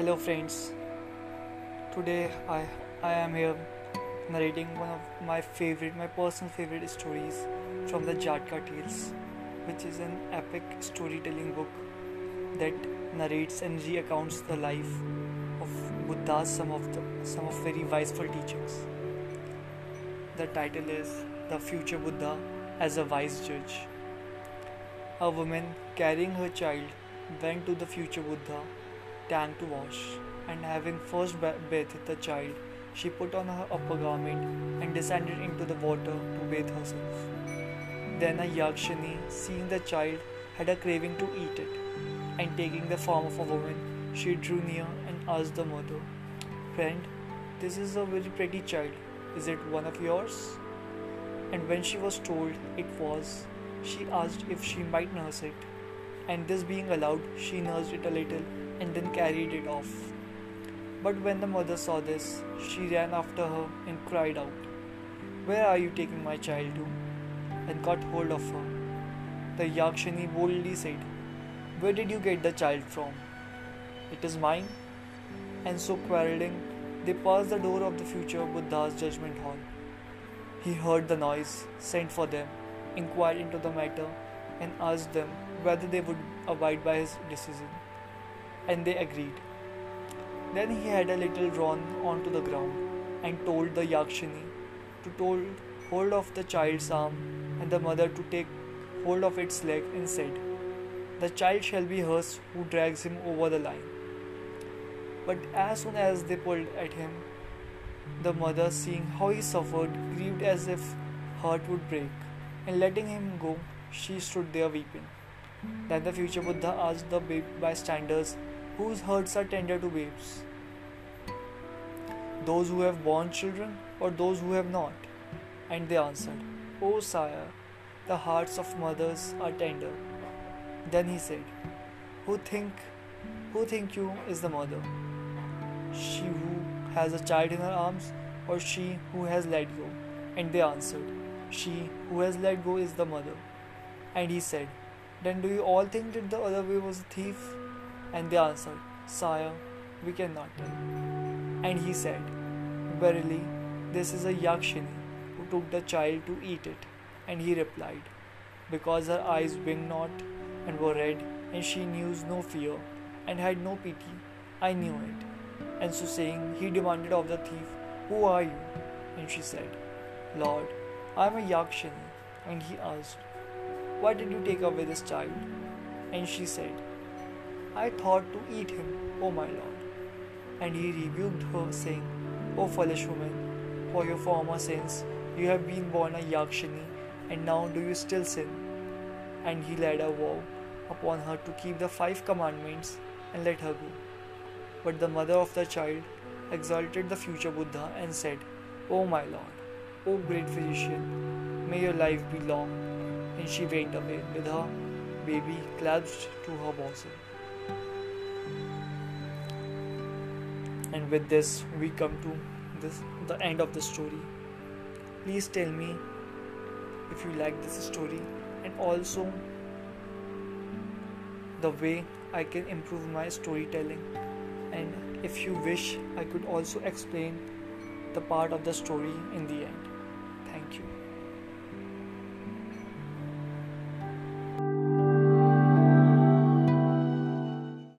Hello, friends. Today I I am here narrating one of my favorite, my personal favorite stories from the Jataka Tales, which is an epic storytelling book that narrates and recounts the life of Buddha's some of the some of very wiseful teachings. The title is The Future Buddha as a Wise Judge. A woman carrying her child went to the future Buddha tank to wash, and having first bathed the child, she put on her upper garment and descended into the water to bathe herself. Then a Yakshini, seeing the child, had a craving to eat it, and taking the form of a woman, she drew near and asked the mother, Friend, this is a very pretty child. Is it one of yours? And when she was told it was, she asked if she might nurse it. And this being allowed, she nursed it a little and then carried it off. But when the mother saw this, she ran after her and cried out, Where are you taking my child to? and got hold of her. The Yakshini boldly said, Where did you get the child from? It is mine. And so quarreling, they passed the door of the future Buddha's judgment hall. He heard the noise, sent for them, inquired into the matter, and asked them whether they would abide by his decision and they agreed. Then he had a little drawn onto the ground and told the Yakshini to told, hold of the child's arm and the mother to take hold of its leg and said, The child shall be hers who drags him over the line. But as soon as they pulled at him, the mother, seeing how he suffered, grieved as if heart would break, and letting him go, she stood there weeping. Then the future Buddha asked the bystanders whose hearts are tender to babes? Those who have born children or those who have not? And they answered, O sire, the hearts of mothers are tender. Then he said, Who think who think you is the mother? She who has a child in her arms or she who has let go? And they answered, She who has let go is the mother. And he said, Then do you all think that the other way was a thief? And they answered, Sire, we cannot tell. And he said, Verily, this is a Yakshini who took the child to eat it. And he replied, Because her eyes winked not and were red, and she knew no fear and had no pity, I knew it. And so saying, he demanded of the thief, Who are you? And she said, Lord, I am a Yakshini. And he asked, Why did you take away this child? And she said, I thought to eat him, O my lord. And he rebuked her, saying, O foolish woman, for your former sins you have been born a Yakshini, and now do you still sin? And he laid a vow upon her to keep the five commandments and let her go. But the mother of the child exalted the future Buddha and said, O my lord, O great physician, may your life be long. And she went away with her baby clasped to her bosom. and with this we come to this the end of the story. Please tell me if you like this story and also the way i can improve my storytelling. And if you wish i could also explain the part of the story in the end. Thank you